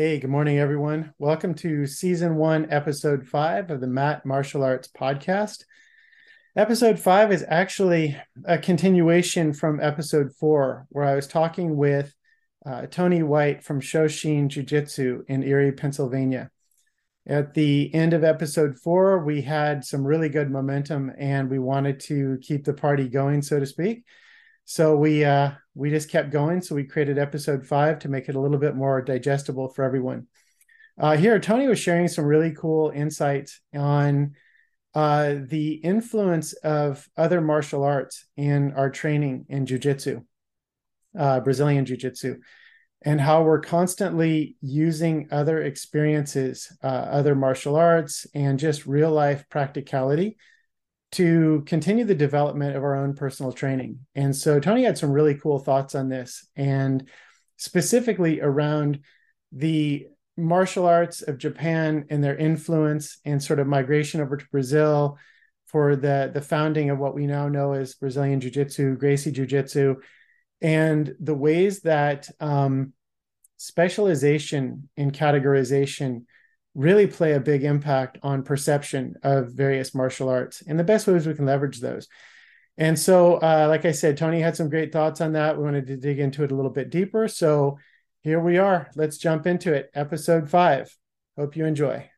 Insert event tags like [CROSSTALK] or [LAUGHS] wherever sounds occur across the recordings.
Hey, good morning, everyone. Welcome to season one, episode five of the Mat Martial Arts podcast. Episode five is actually a continuation from episode four, where I was talking with uh, Tony White from Shoshin Jiu Jitsu in Erie, Pennsylvania. At the end of episode four, we had some really good momentum and we wanted to keep the party going, so to speak. So we uh, we just kept going. So we created episode five to make it a little bit more digestible for everyone. Uh, here, Tony was sharing some really cool insights on uh, the influence of other martial arts in our training in jujitsu, uh, Brazilian jiu-jitsu, and how we're constantly using other experiences, uh, other martial arts, and just real life practicality to continue the development of our own personal training. And so Tony had some really cool thoughts on this, and specifically around the martial arts of Japan and their influence and sort of migration over to Brazil for the the founding of what we now know as Brazilian Jiu Jitsu, Gracie Jiu Jitsu, and the ways that um, specialization and categorization really play a big impact on perception of various martial arts and the best ways we can leverage those. And so, uh, like I said, Tony had some great thoughts on that. We wanted to dig into it a little bit deeper. So here we are. Let's jump into it. Episode five. Hope you enjoy.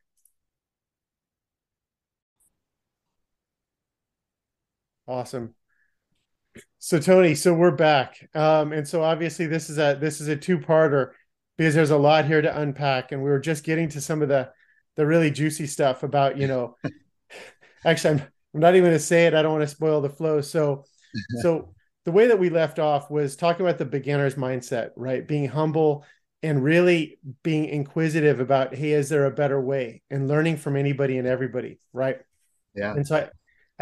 Awesome. So Tony, so we're back. Um, and so obviously this is a this is a two-parter because there's a lot here to unpack and we were just getting to some of the the really juicy stuff about you know [LAUGHS] actually I'm, I'm not even going to say it. I don't want to spoil the flow. So [LAUGHS] so the way that we left off was talking about the beginner's mindset right? Being humble and really being inquisitive about hey is there a better way? And learning from anybody and everybody right? Yeah. And so i,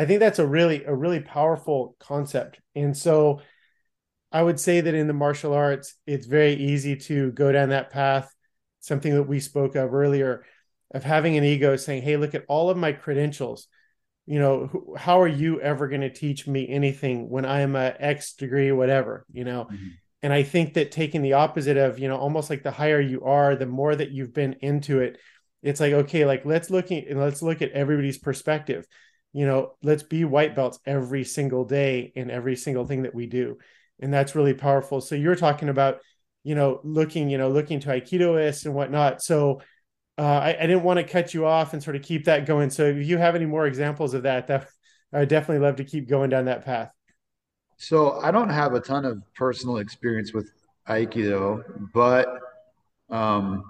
I think that's a really a really powerful concept. And so I would say that in the martial arts, it's very easy to go down that path, something that we spoke of earlier, of having an ego saying, Hey, look at all of my credentials. You know, how are you ever going to teach me anything when I am a X degree, whatever, you know? Mm-hmm. And I think that taking the opposite of, you know, almost like the higher you are, the more that you've been into it, it's like, okay, like let's look at let's look at everybody's perspective. You know, let's be white belts every single day in every single thing that we do and that's really powerful. So you're talking about, you know, looking, you know, looking to Aikidoists and whatnot. So uh, I, I, didn't want to cut you off and sort of keep that going. So if you have any more examples of that, that [LAUGHS] I definitely love to keep going down that path. So I don't have a ton of personal experience with Aikido, but um,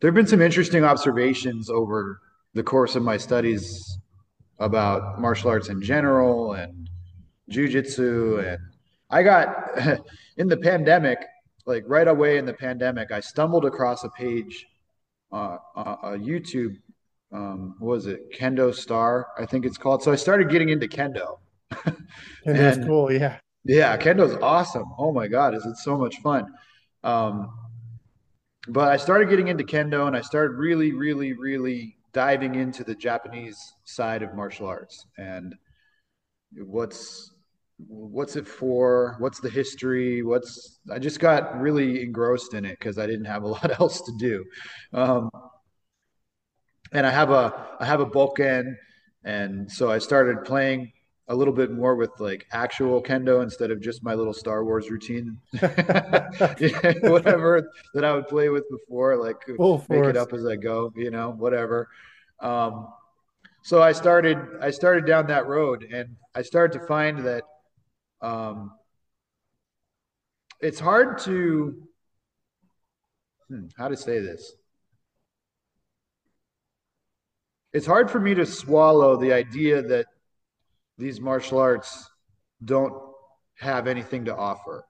there have been some interesting observations over the course of my studies about martial arts in general and jujitsu and I got [LAUGHS] in the pandemic, like right away in the pandemic, I stumbled across a page, uh, uh, a YouTube, um, what was it, Kendo Star, I think it's called. So I started getting into Kendo. [LAUGHS] and that's cool, yeah. Yeah, Kendo's awesome. Oh my God, is it so much fun? Um, but I started getting into Kendo and I started really, really, really diving into the Japanese side of martial arts and what's what's it for? What's the history? What's i just got really engrossed in it because i didn't have a [LAUGHS] lot else to do. Um, and i have a i have a bokken and so i started playing a little bit more with like actual kendo instead of just my little star wars routine. [LAUGHS] [LAUGHS] Whatever that i would play with before like make it up as i go you know whatever. Um, so i started i started down that road and i started to find that um, it's hard to hmm, how to say this. It's hard for me to swallow the idea that these martial arts don't have anything to offer.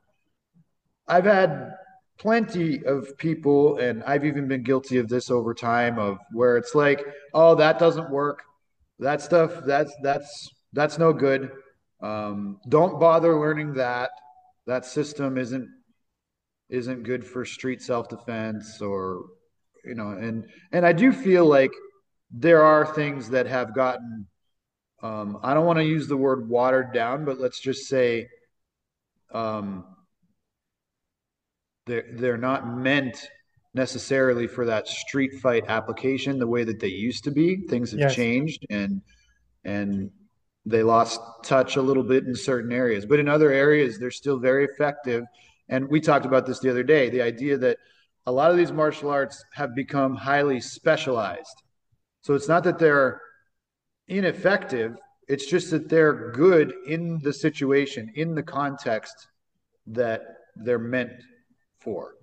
I've had plenty of people, and I've even been guilty of this over time, of where it's like, oh, that doesn't work. That stuff, that's that's that's no good. Um, don't bother learning that. That system isn't isn't good for street self defense or you know and and I do feel like there are things that have gotten um, I don't want to use the word watered down, but let's just say um, they're they're not meant necessarily for that street fight application the way that they used to be. Things have yes. changed and and they lost touch a little bit in certain areas, but in other areas they're still very effective. And we talked about this the other day, the idea that a lot of these martial arts have become highly specialized. So it's not that they're ineffective, it's just that they're good in the situation, in the context that they're meant for.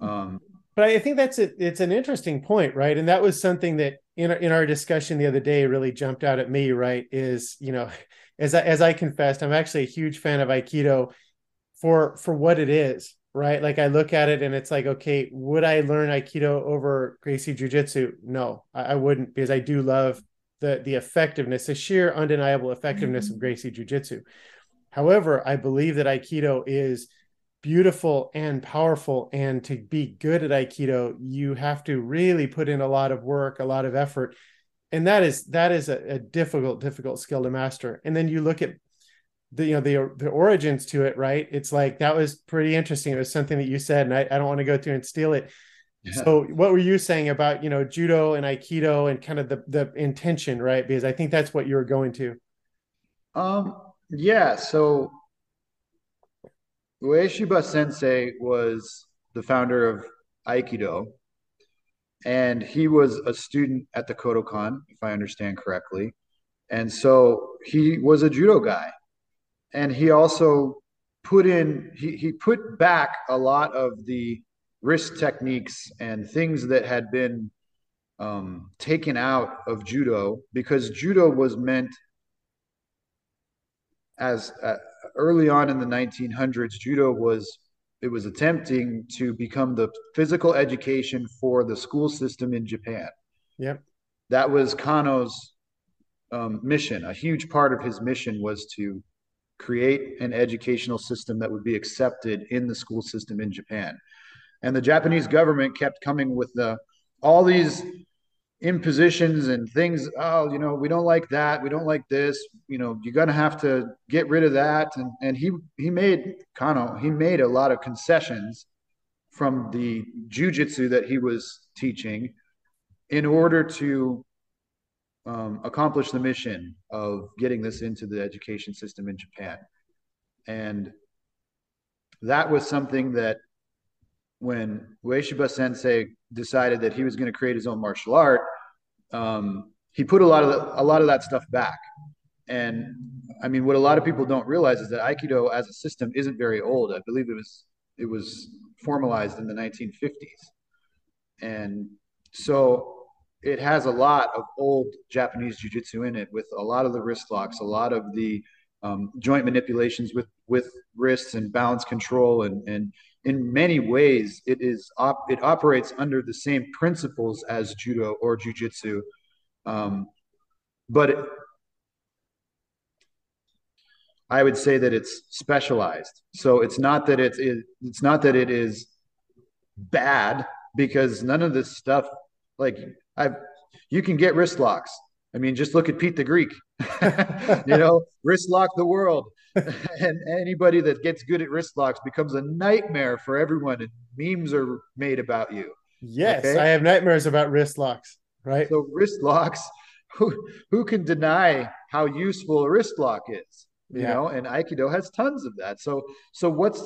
Um, but I think that's it. It's an interesting point, right? And that was something that in in our discussion the other day really jumped out at me. Right? Is you know, [LAUGHS] as I, as I confessed, I'm actually a huge fan of Aikido for for what it is. Right? Like I look at it and it's like, okay, would I learn Aikido over Gracie Jiu Jitsu? No, I, I wouldn't because I do love the the effectiveness, the sheer undeniable effectiveness mm-hmm. of Gracie Jiu Jitsu. However, I believe that Aikido is beautiful and powerful. And to be good at Aikido, you have to really put in a lot of work, a lot of effort. And that is that is a, a difficult, difficult skill to master. And then you look at the you know the the origins to it, right? It's like that was pretty interesting. It was something that you said, and I, I don't want to go through and steal it. Yeah. So what were you saying about you know judo and aikido and kind of the the intention, right? Because I think that's what you were going to. Um yeah, so Ueshiba Sensei was the founder of Aikido, and he was a student at the Kodokan, if I understand correctly. And so he was a judo guy. And he also put in, he, he put back a lot of the wrist techniques and things that had been um, taken out of judo because judo was meant as uh, early on in the 1900s, judo was it was attempting to become the physical education for the school system in Japan. Yep. That was Kano's um, mission. A huge part of his mission was to create an educational system that would be accepted in the school system in Japan. And the Japanese government kept coming with the all these impositions and things oh you know we don't like that we don't like this you know you're gonna have to get rid of that. And and he he made kano he made a lot of concessions from the jujitsu that he was teaching in order to um, accomplish the mission of getting this into the education system in japan. And that was something that when Ueshiba Sensei decided that he was going to create his own martial art, um, he put a lot of the, a lot of that stuff back. And I mean, what a lot of people don't realize is that Aikido as a system isn't very old. I believe it was it was formalized in the 1950s, and so it has a lot of old Japanese jiu-jitsu in it, with a lot of the wrist locks, a lot of the um, joint manipulations with with wrists and balance control and and in many ways it is op- it operates under the same principles as judo or jujitsu um, but it, I would say that it's specialized. So it's not that it's it, it's not that it is bad because none of this stuff like I you can get wrist locks. I mean, just look at Pete the Greek. [LAUGHS] you know, wrist lock the world. [LAUGHS] and anybody that gets good at wrist locks becomes a nightmare for everyone, and memes are made about you. Yes, okay? I have nightmares about wrist locks. Right. So wrist locks. [LAUGHS] Who who can deny how useful a wrist lock is? You yeah. know, and Aikido has tons of that. So so what's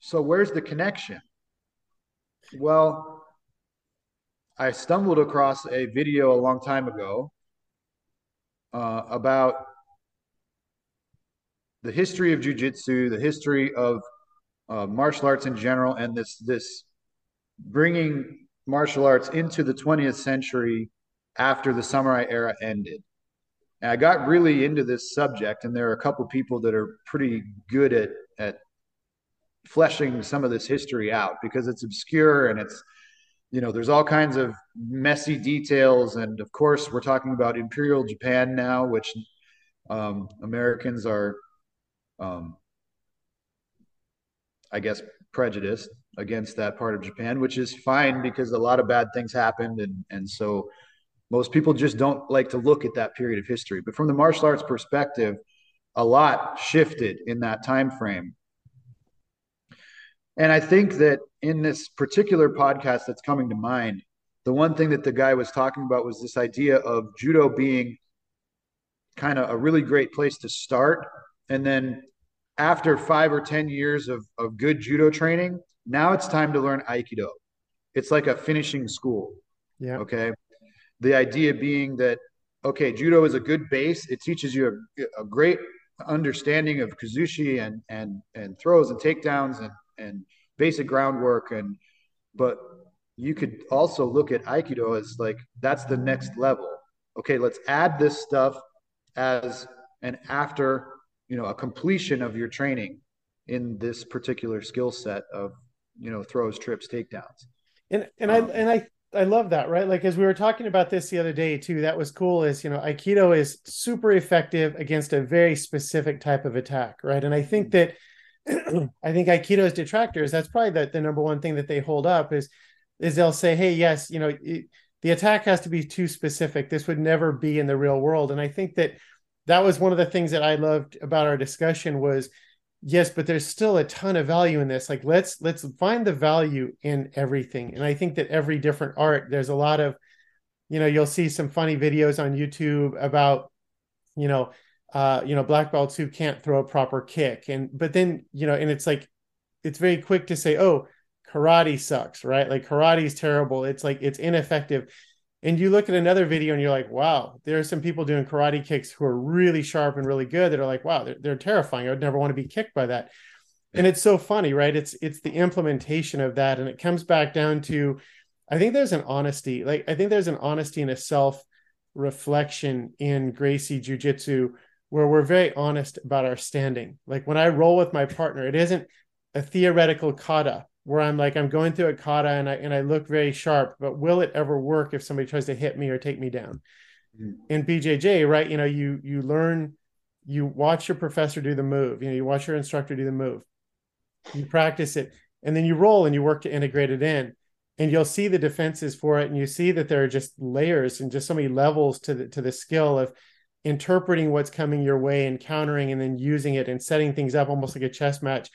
so where's the connection? Well, I stumbled across a video a long time ago uh, about the history of jujitsu, the history of uh, martial arts in general, and this this bringing martial arts into the 20th century after the samurai era ended. And I got really into this subject, and there are a couple people that are pretty good at at fleshing some of this history out because it's obscure and it's you know there's all kinds of messy details and of course we're talking about imperial japan now which um, americans are um, I guess, prejudiced against that part of Japan, which is fine because a lot of bad things happened, and and so most people just don't like to look at that period of history. But from the martial arts perspective, a lot shifted in that time frame. And I think that in this particular podcast that's coming to mind, the one thing that the guy was talking about was this idea of judo being kind of a really great place to start. And then after five or 10 years of, of good judo training, now it's time to learn Aikido. It's like a finishing school. Yeah. Okay. The idea being that, okay, judo is a good base. It teaches you a, a great understanding of kuzushi and, and, and throws and takedowns and, and basic groundwork. And, but you could also look at Aikido as like, that's the next level. Okay. Let's add this stuff as an after, you know, a completion of your training in this particular skill set of, you know, throws, trips, takedowns. And, and um, I, and I, I love that, right? Like as we were talking about this the other day too, that was cool. Is you know, Aikido is super effective against a very specific type of attack, right? And I think that [CLEARS THROAT] I think Aikido's detractors, that's probably the, the number one thing that they hold up is is they'll say, hey, yes, you know, it, the attack has to be too specific. This would never be in the real world. And I think that that was one of the things that I loved about our discussion was yes but there's still a ton of value in this like let's let's find the value in everything and i think that every different art there's a lot of you know you'll see some funny videos on youtube about you know uh you know black belts who can't throw a proper kick and but then you know and it's like it's very quick to say oh karate sucks right like karate is terrible it's like it's ineffective and you look at another video and you're like, wow, there are some people doing karate kicks who are really sharp and really good that are like, wow, they're, they're terrifying. I would never want to be kicked by that. And it's so funny, right? It's it's the implementation of that. And it comes back down to, I think there's an honesty. Like I think there's an honesty and a self reflection in Gracie Jiu Jitsu where we're very honest about our standing. Like when I roll with my partner, it isn't a theoretical kata where I'm like I'm going through a kata and I and I look very sharp, but will it ever work if somebody tries to hit me or take me down? Mm. In BJJ, right? You know, you you learn, you watch your professor do the move. You know, you watch your instructor do the move. You practice it, and then you roll and you work to integrate it in, and you'll see the defenses for it, and you see that there are just layers and just so many levels to the to the skill of interpreting what's coming your way and countering and then using it and setting things up almost like a chess match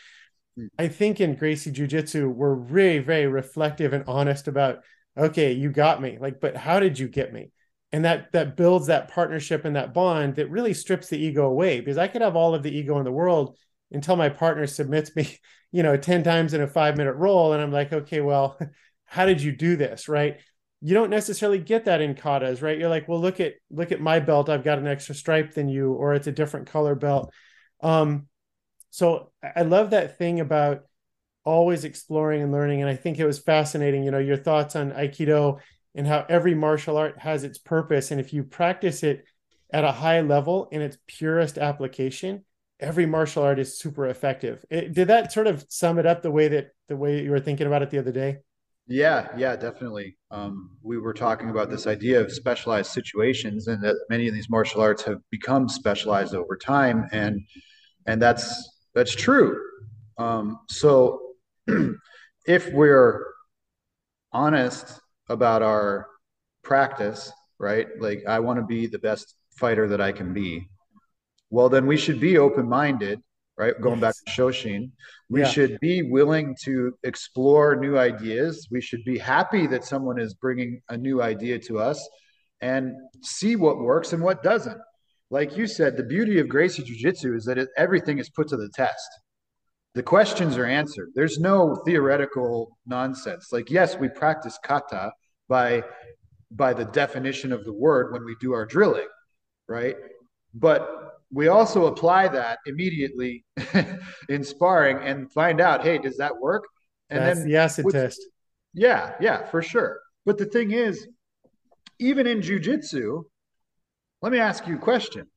hmm. I think in Gracie Jiu Jitsu, we're really very reflective and honest about, okay, you got me. Like, but how did you get me? And that that builds that partnership and that bond that really strips the ego away. Because I could have all of the ego in the world until my partner submits me, [LAUGHS] you know, 10 times in a five minute roll. And I'm like, okay, well, [LAUGHS] how did you do this? Right. You don't necessarily get that in katas, right? You're like, well, look at look at my belt. I've got an extra stripe than you, or it's a different color belt. Um, so I love that thing about always exploring and learning. And I think it was fascinating, you know, your thoughts on Aikido and how every martial art has its purpose. And if you practice it at a high level in its purest application, every martial art is super effective. It, did that sort of sum it up the way that the way you were thinking about it the other day? Yeah, yeah, definitely. Um, we were talking about this idea of specialized situations, and that many of these martial arts have become specialized over time, and and that's that's true. Um, so [CLEARS THROAT] if we're honest about our practice, right? Like I want to be the best fighter that I can be. Well, then we should be open-minded, right? Going back to Shoshin, we yeah. should be willing to explore new ideas. We should be happy that someone is bringing a new idea to us and see what works and what doesn't like you said, the beauty of Gracie Jiu Jitsu is that it, everything is put to the test. The questions are answered. There's no theoretical nonsense. Like, yes, we practice kata by by the definition of the word when we do our drilling, right? But we also apply that immediately [LAUGHS] in sparring and find out, hey, does that work? And That's then the acid test. Yeah, yeah, for sure. But the thing is, even in jujitsu, let me ask you a question.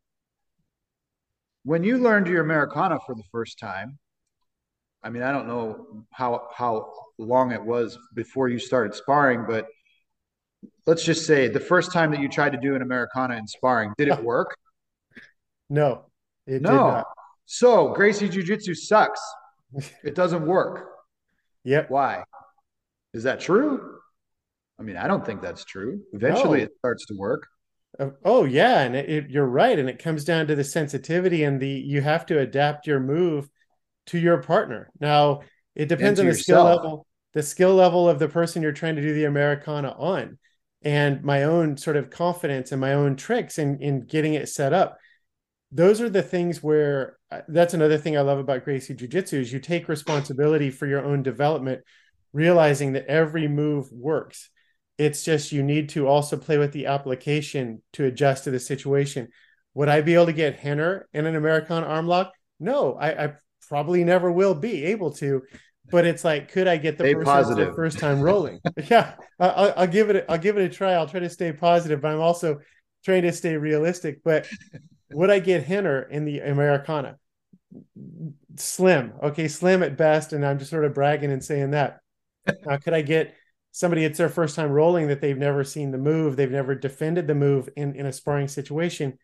When you learned your Americana for the first time, I mean, I don't know how how long it was before you started sparring, but let's just say the first time that you tried to do an Americana in sparring, did it [LAUGHS] work? No, it no. So Gracie Jiu Jitsu sucks. it doesn't work. [LAUGHS] Yep. Why? Is that true? I mean, I don't think that's true. Eventually, no. it starts to work. Oh yeah, and it, it, you're right, and it comes down to the sensitivity and the you have to adapt your move to your partner. Now, It depends on the yourself. skill level, the skill level of the person you're trying to do the Americana on, and my own sort of confidence and my own tricks in in getting it set up. Those are the things where uh, that's another thing I love about Gracie Jiu Jitsu is you take responsibility for your own development, realizing that every move works. It's just you need to also play with the application to adjust to the situation. Would I be able to get Rener in an Americana arm lock? No, I, I probably never will be able to. But it's like, could I get the the first time rolling? [LAUGHS] yeah, I'll, I'll give it. I'll give it a try. I'll try to stay positive, but I'm also trying to stay realistic. But would I get Rener in the Americana? Slim, okay, slim at best, and I'm just sort of bragging and saying that. [LAUGHS] Now, could I get somebody it's their first time rolling that they've never seen the move, they've never defended the move in in a sparring situation?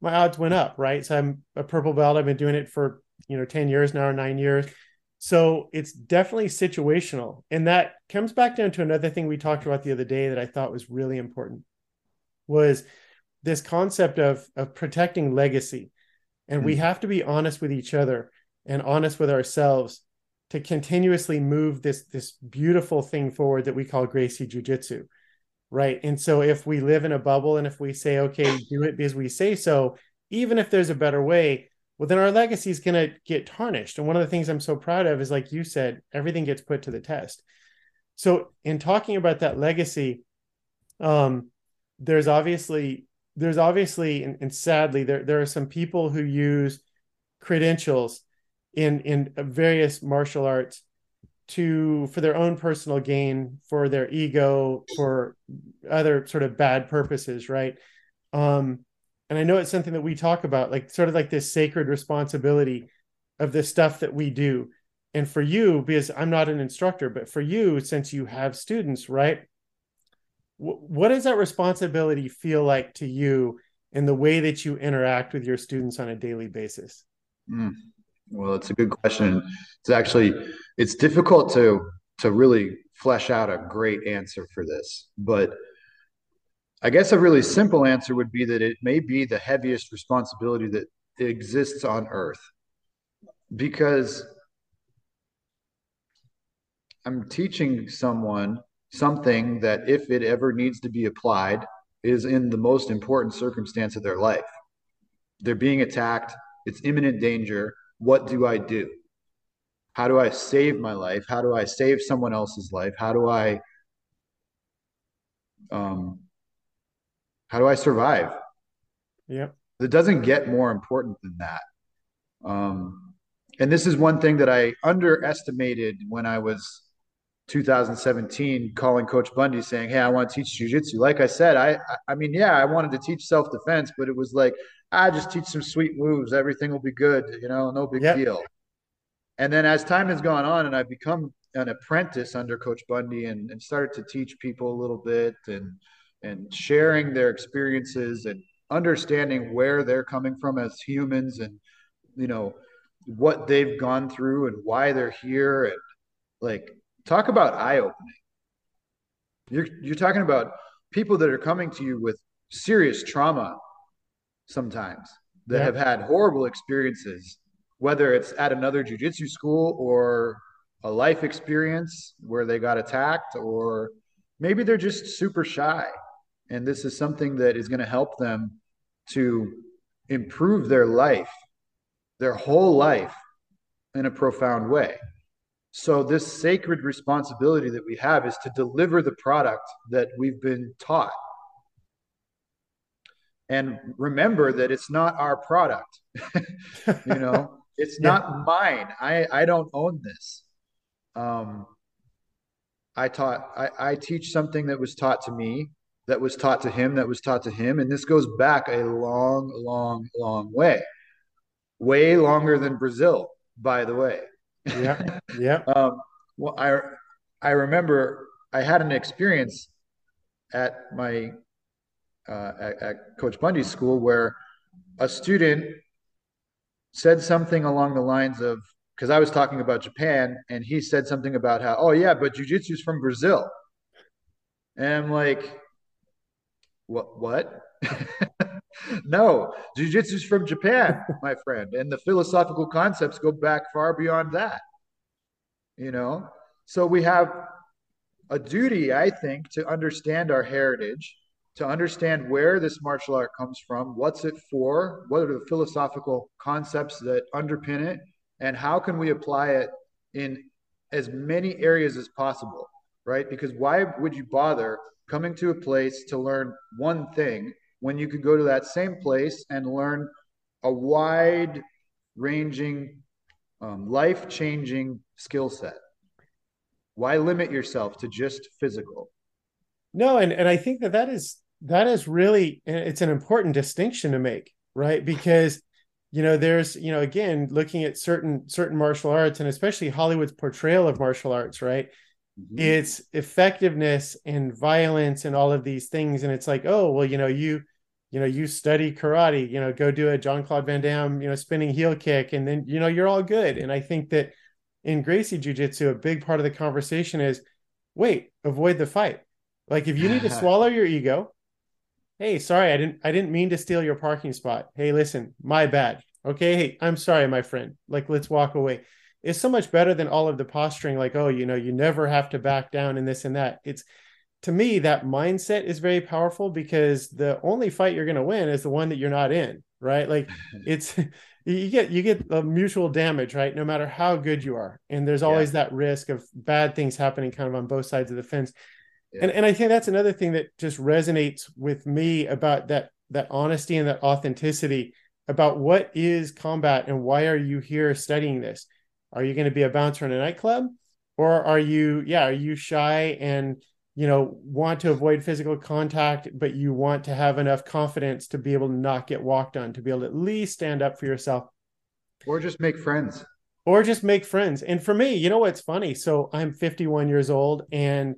My odds went up, right? So I'm a purple belt. I've been doing it for you know 10 years now or nine years so it's definitely situational and that comes back down to another thing we talked about the other day that i thought was really important was this concept of of protecting legacy. And mm-hmm. we have to be honest with each other and honest with ourselves to continuously move this this beautiful thing forward that we call gracie jiu-jitsu right? And so if we live in a bubble and if we say okay do it because we say so even if there's a better way well then our legacy is going to get tarnished. And one of the things i'm so proud of is like you said everything gets put to the test. So in talking about that legacy um there's obviously there's obviously and, and sadly there there are some people who use credentials in in various martial arts to for their own personal gain for their ego for other sort of bad purposes right um and I know it's something that we talk about, like sort of like this sacred responsibility of the stuff that we do. And for you, because I'm not an instructor, but for you, since you have students, right? What does that responsibility feel like to you in the way that you interact with your students on a daily basis? Mm. Well, it's a good question. It's actually it's difficult to to really flesh out a great answer for this, but I guess a really simple answer would be that it may be the heaviest responsibility that exists on earth because I'm teaching someone something that, if it ever needs to be applied, is in the most important circumstance of their life. They're being attacked, it's imminent danger. What do I do? How do I save my life? How do I save someone else's life? How do I um, how do I survive? Yep. It doesn't get more important than that. Um, and this is one thing that I underestimated when I was 2017 calling Coach Bundy saying, "Hey, I want to teach jujitsu." Like I said, I I mean, yeah, I wanted to teach self defense, but it was like I just teach some sweet moves. Everything will be good, you know, no big yep. deal. And then as time has gone on, and I've become an apprentice under Coach Bundy, and, and started to teach people a little bit, and and sharing their experiences and understanding where they're coming from as humans and you know what they've gone through and why they're here and like talk about eye opening you're you're talking about people that are coming to you with serious trauma sometimes that yeah. have had horrible experiences whether it's at another jiu-jitsu school or a life experience where they got attacked or maybe they're just super shy and this is something that is going to help them to improve their life, their whole life in a profound way. So, this sacred responsibility that we have is to deliver the product that we've been taught. And remember that it's not our product. [LAUGHS] you know, [LAUGHS] it's yeah. not mine. I, I don't own this. Um, I taught, I, I teach something that was taught to me that was taught to him, that was taught to him. And this goes back a long, long, long way. Way longer than Brazil, by the way. Yeah. [LAUGHS] Yeah. um, well, I I remember I had an experience at my uh, at, at Coach Bundy's school where a student said something along the lines of because I was talking about Japan and he said something about how oh yeah but jujitsu is from Brazil and I'm like what? What? [LAUGHS] no, jujitsu is from Japan, my friend, and the philosophical concepts go back far beyond that. you know? So we have a duty, I think, to understand our heritage, to understand where this martial art comes from, what's it for, what are the philosophical concepts that underpin it, and how can we apply it in as many areas as possible, right? Because why would you bother coming to a place to learn one thing when you could go to that same place and learn a wide ranging, um, life changing skill set? Why limit yourself to just physical? No, and and I think that that is that is really it's an important distinction to make, right? Because you know there's you know again looking at certain certain martial arts and especially hollywood's portrayal of martial arts right mm-hmm. it's effectiveness and violence and all of these things and it's like oh well you know you you know you study karate you know go do a Jean-Claude van damme you know spinning heel kick and then you know you're all good. And i think that in gracie jiu-jitsu a big part of the conversation is wait avoid the fight. Like if you need to [LAUGHS] swallow your ego hey sorry i didn't i didn't mean to steal your parking spot. Hey listen my bad. Okay hey i'm sorry my friend. Like let's walk away. It's so much better than all of the posturing like oh you know you never have to back down and this and that. It's to me that mindset is very powerful because the only fight you're going to win is the one that you're not in right? Like [LAUGHS] it's [LAUGHS] you get you get a mutual damage right? No matter how good you are. And there's always yeah. that risk of bad things happening kind of on both sides of the fence. Yeah. and and i think that's another thing that just resonates with me about that that honesty and that authenticity about what is combat and why are you here studying this? Are you going to be a bouncer in a nightclub or are you yeah are you shy and you know want to avoid physical contact but you want to have enough confidence to be able to not get walked on to be able to at least stand up for yourself. Or just make friends. Or just make friends. And for me you know what's funny? So i'm 51 years old and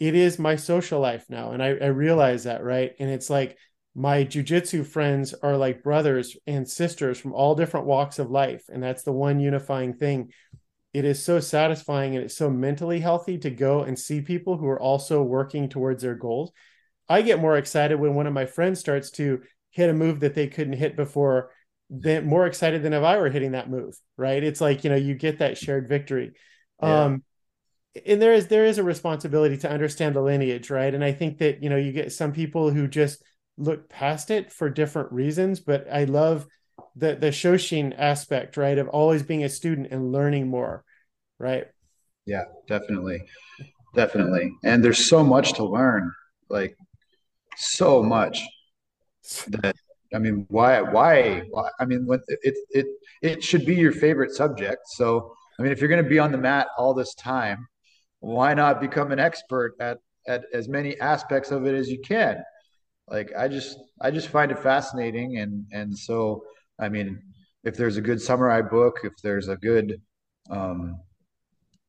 it is my social life now and i, I realize that right? And it's like my jujitsu friends are like brothers and sisters from all different walks of life and that's the one unifying thing it is so satisfying and it's so mentally healthy to go and see people who are also working towards their goals. I get more excited when one of my friends starts to hit a move that they couldn't hit before, than more excited than if I were hitting that move. Right. It's like, you know, you get that shared victory. Yeah. Um, and there is there is a responsibility to understand the lineage, right? And I think that, you know, you get some people who just look past it for different reasons, but I love the the shoshin aspect right of always being a student and learning more right? Yeah definitely. Definitely. And there's so much to learn like so much that i mean why why, why i mean it, it it it should be your favorite subject. So i mean if you're going to be on the mat all this time why not become an expert at at as many aspects of it as you can? Like i just i just find it fascinating and and so I mean, if there's a good samurai book, if there's a good, um,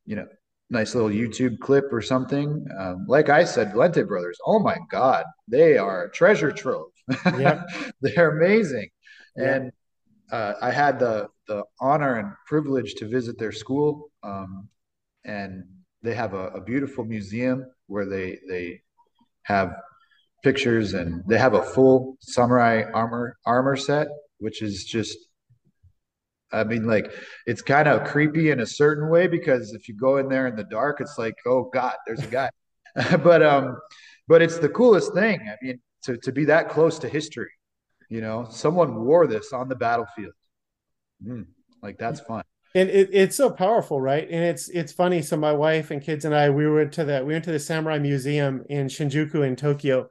you know, nice little YouTube clip or something, um, like I said, Valente Brothers, oh my God, they are a treasure trove. [LAUGHS] Yeah. They're amazing. Yeah. And uh, I had the, the honor and privilege to visit their school. Um, and they have a, a beautiful museum where they, they have pictures and they have a full samurai armor armor set which is just I mean, like it's kind of creepy in a certain way because if you go in there in the dark, it's like, oh God, there's a guy. [LAUGHS] but um, but it's the coolest thing. I mean, to to be that close to history, you know, someone wore this on the battlefield. Mm, like that's fun. And it, it's so powerful, right? And it's it's funny. So my wife and kids and I, we went to the we went to the Samurai Museum in Shinjuku in Tokyo,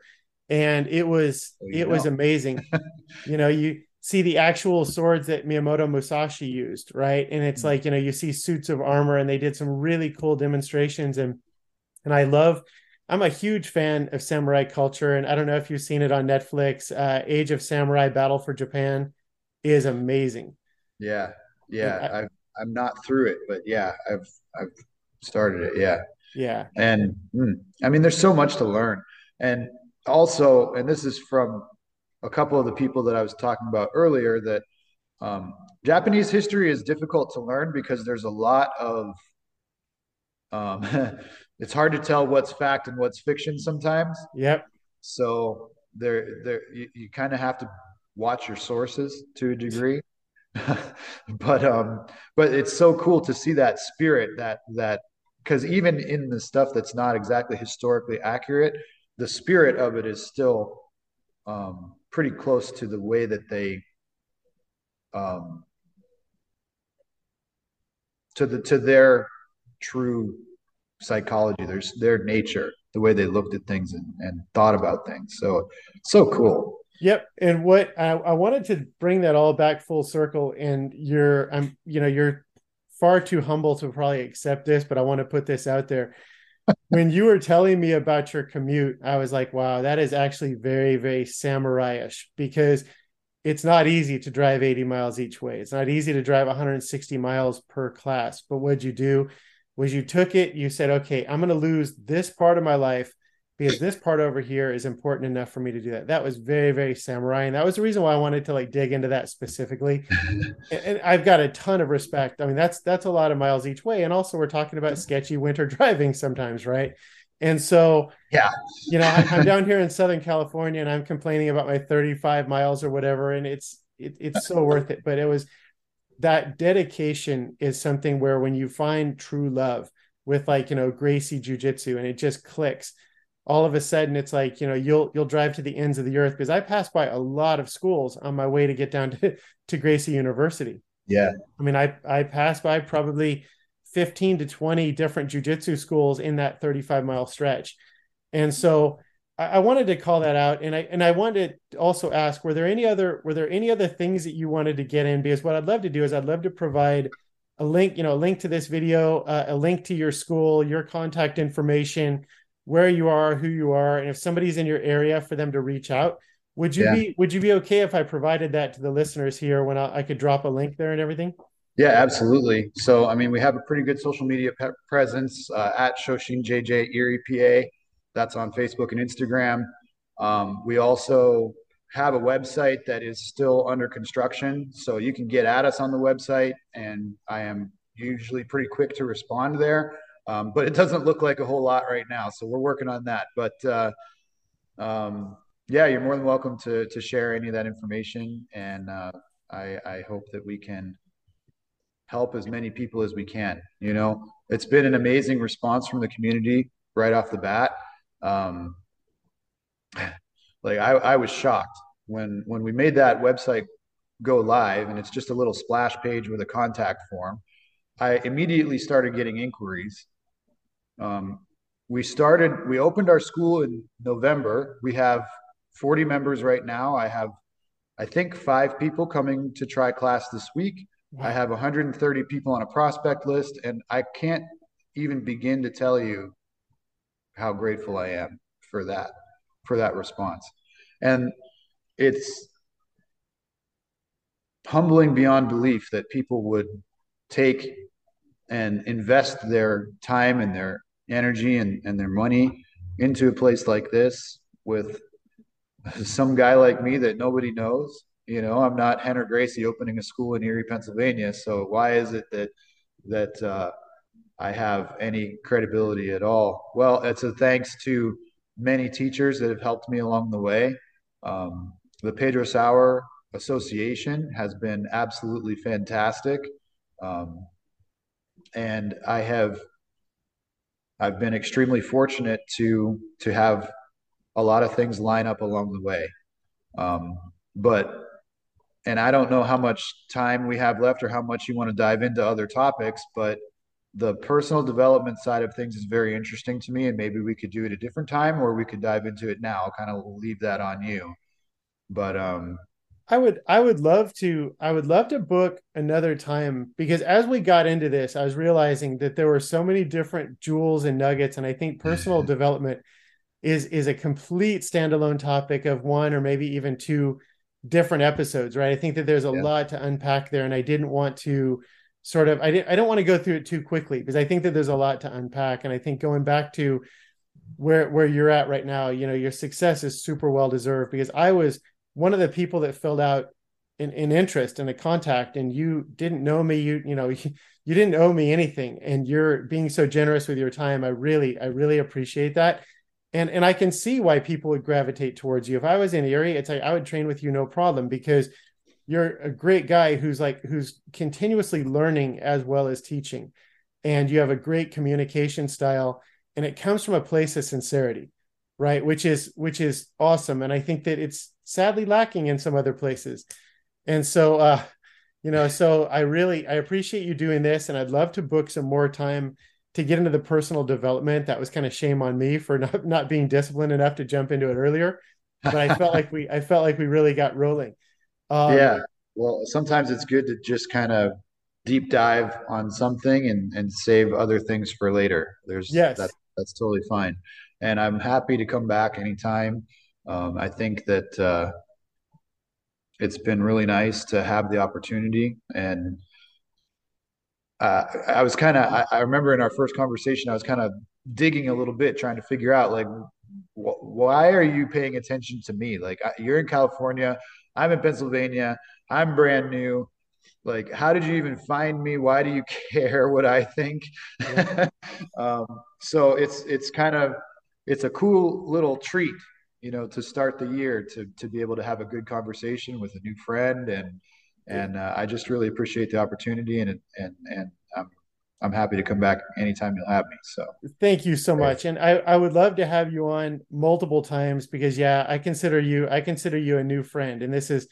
and it was oh, it know. was amazing. [LAUGHS] you know, you see the actual swords that Miyamoto Musashi used, right? And it's mm-hmm. like, you know, you see suits of armor and they did some really cool demonstrations and and I love I'm a huge fan of samurai culture and I don't know if you've seen it on Netflix. Uh, Age of Samurai Battle for Japan is amazing. Yeah. Yeah, I, am not through it, but yeah, I've I've started it. Yeah. Yeah. And mm, I mean there's so much to learn. And also, and this is from a couple of the people that I was talking about earlier that um, Japanese history is difficult to learn because there's a lot of um, [LAUGHS] it's hard to tell what's fact and what's fiction sometimes. Yep. So there, there, you, you kind of have to watch your sources to a degree. [LAUGHS] but um, but it's so cool to see that spirit that that because even in the stuff that's not exactly historically accurate, the spirit of it is still um, pretty close to the way that they um, to the to their true psychology, their their nature, the way they looked at things and, and thought about things. So so cool. Yep. And what I, I wanted to bring that all back full circle, and you're I'm you know you're far too humble to probably accept this, but I want to put this out there. When you were telling me about your commute, I was like, wow, that is actually very, very samurai-ish because it's not easy to drive 80 miles each way. It's not easy to drive 160 miles per class. But what did you do was you took it, you said, okay, I'm going to lose this part of my life because this part over here is important enough for me to do that. That was very, very samurai. And that was the reason why I wanted to like dig into that specifically. [LAUGHS] and, and, I've got a ton of respect. I mean, that's that's a lot of miles each way. And also we're talking about sketchy winter [LAUGHS] driving sometimes, right? And so, yeah, you know, I, am down here in Southern California and I'm complaining about my 35 miles or whatever, and it's it, it's so worth it. But it was that dedication is something where when you find true love with like you know Gracie Jiu Jitsu and it just clicks all of a sudden it's like you know you'll you'll drive to the ends of the earth because i passed by a lot of schools on my way to get down to, [LAUGHS] to gracie university. Yeah. I mean i i passed by probably 15 to 20 different jiu-jitsu schools in that 35 mile stretch. And so I, I wanted to call that out and i and i wanted to also ask were there any other were there any other things that you wanted to get in? Because what i'd love to do is i'd love to provide a link you know a link to this video uh, a link to your school your contact information where you are, who you are, and if somebody's in your area for them to reach out. Would you yeah. be Would you be okay if I provided that to the listeners here when I, I could drop a link there and everything? Yeah, absolutely. So, I mean, we have a pretty good social media pe- presence uh, at Shoshin JJ Erie PA. That's on Facebook and Instagram. Um, we also have a website that is still under construction, so you can get at us on the website, and I am usually pretty quick to respond there. Um, but it doesn't look like a whole lot right now. So we're working on that. But uh, um, yeah, you're more than welcome to to share any of that information, and uh, I, I hope that we can help as many people as we can. You know, it's been an amazing response from the community right off the bat. Um, like I, I was shocked when when we made that website go live, and it's just a little splash page with a contact form. I immediately started getting inquiries um, we started, we opened our school in November. We have 40 members right now. I have, I think, five people coming to try class this week. Wow. I have 130 people on a prospect list, and I can't even begin to tell you how grateful I am for that, for that response. And it's humbling beyond belief that people would take and invest their time and their energy and, and their money into a place like this with some guy like me that nobody knows. You know, I'm not Rener Gracie opening a school in Erie, Pennsylvania. So why is it that that uh, I have any credibility at all? Well, it's a thanks to many teachers that have helped me along the way. Um, the Pedro Sauer Association has been absolutely fantastic. Um, and I have I've been extremely fortunate to to have a lot of things line up along the way. Um, but and I don't know how much time we have left or how much you want to dive into other topics, but the personal development side of things is very interesting to me and maybe we could do it a different time or we could dive into it now. I'll kind of leave that on you. But um I would I would love to I would love to book another time because as we got into this, I was realizing that there were so many different jewels and nuggets, and I think personal mm-hmm. development is is a complete standalone topic of one or maybe even two different episodes, right? I think that there's a yeah. lot to unpack there, and I didn't want to sort of I didn't I don't want to go through it too quickly because I think that there's a lot to unpack, and I think going back to where where you're at right now, you know, your success is super well deserved because I was one of the people that filled out an, an interest and a contact and you didn't know me you you know you, [LAUGHS] you didn't owe me anything and you're being so generous with your time. I really i really appreciate that. And and i can see why people would gravitate towards you. If i was in Erie it's like i would train with you no problem because you're a great guy who's like who's continuously learning as well as teaching. And you have a great communication style and it comes from a place of sincerity right? Which is which is awesome. And i think that it's sadly lacking in some other places. And so uh you know so i really i appreciate you doing this and i'd love to book some more time to get into the personal development. That was kind of shame on me for [LAUGHS] not, not being disciplined enough to jump into it earlier but i felt like we i felt like we really got rolling. Um, yeah. Well sometimes it's good to just kind of deep dive on something and and save other things for later. There's yes. that, that's totally fine. And i'm happy to come back anytime um, i think that uh, it's been really nice to have the opportunity and uh, I was kind of I, I, remember in our first conversation I was kind of digging a little bit trying to figure out like wh- why are you paying attention to me? Like I, you're in California I'm in Pennsylvania I'm brand new. Like how did you even find me? Why do you [LAUGHS] care what I think? Yeah. [LAUGHS] um, so it's it's kind of it's a cool little treat you know, to start the year to to be able to have a good conversation with a new friend, and and uh, I just really appreciate the opportunity, and and and I'm I'm happy to come back anytime you'll have me. So. Thank you so much, and I I would love to have you on multiple times because yeah, I consider you I consider you a new friend, and this is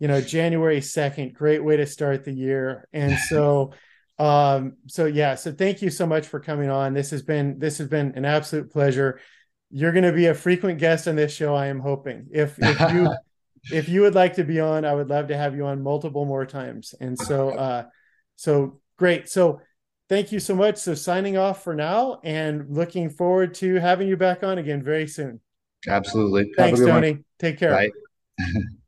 you know January second, great way to start the year, and [LAUGHS] so. um so yeah so thank you so much for coming on. This has been this has been an absolute pleasure you're going to be a frequent guest on this show. I am hoping. If if you [LAUGHS] if you would like to be on, I would love to have you on multiple more times. And so, uh, so great. So thank you so much. So signing off for now, and looking forward to having you back on again very soon. Absolutely. Thanks, Tony. One. Take care. Bye. [LAUGHS]